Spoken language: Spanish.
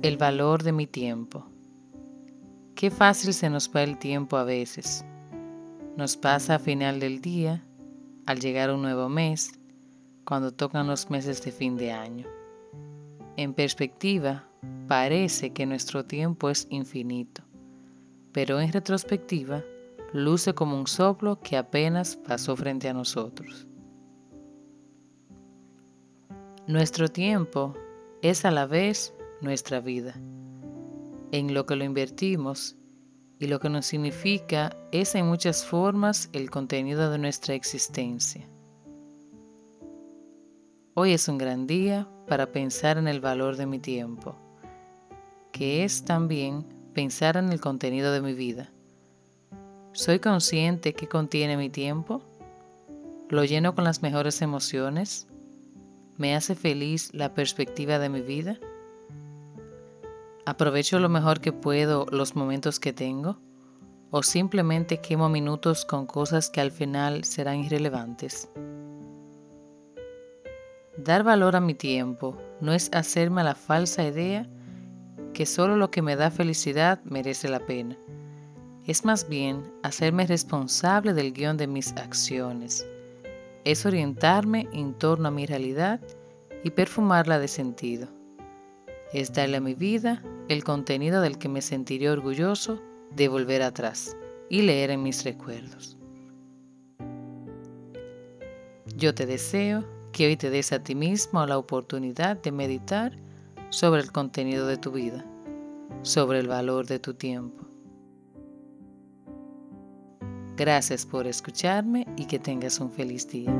El valor de mi tiempo. Qué fácil se nos va el tiempo a veces. Nos pasa a final del día, al llegar un nuevo mes, cuando tocan los meses de fin de año. En perspectiva, parece que nuestro tiempo es infinito, pero en retrospectiva, luce como un soplo que apenas pasó frente a nosotros. Nuestro tiempo es a la vez nuestra vida. En lo que lo invertimos y lo que nos significa es en muchas formas el contenido de nuestra existencia. Hoy es un gran día para pensar en el valor de mi tiempo, que es también pensar en el contenido de mi vida. ¿Soy consciente que contiene mi tiempo? ¿Lo lleno con las mejores emociones? ¿Me hace feliz la perspectiva de mi vida? ¿Aprovecho lo mejor que puedo los momentos que tengo? ¿O simplemente quemo minutos con cosas que al final serán irrelevantes? Dar valor a mi tiempo no es hacerme la falsa idea que solo lo que me da felicidad merece la pena. Es más bien hacerme responsable del guion de mis acciones. Es orientarme en torno a mi realidad y perfumarla de sentido es darle a mi vida el contenido del que me sentiré orgulloso de volver atrás y leer en mis recuerdos. Yo te deseo que hoy te des a ti mismo la oportunidad de meditar sobre el contenido de tu vida, sobre el valor de tu tiempo. Gracias por escucharme y que tengas un feliz día.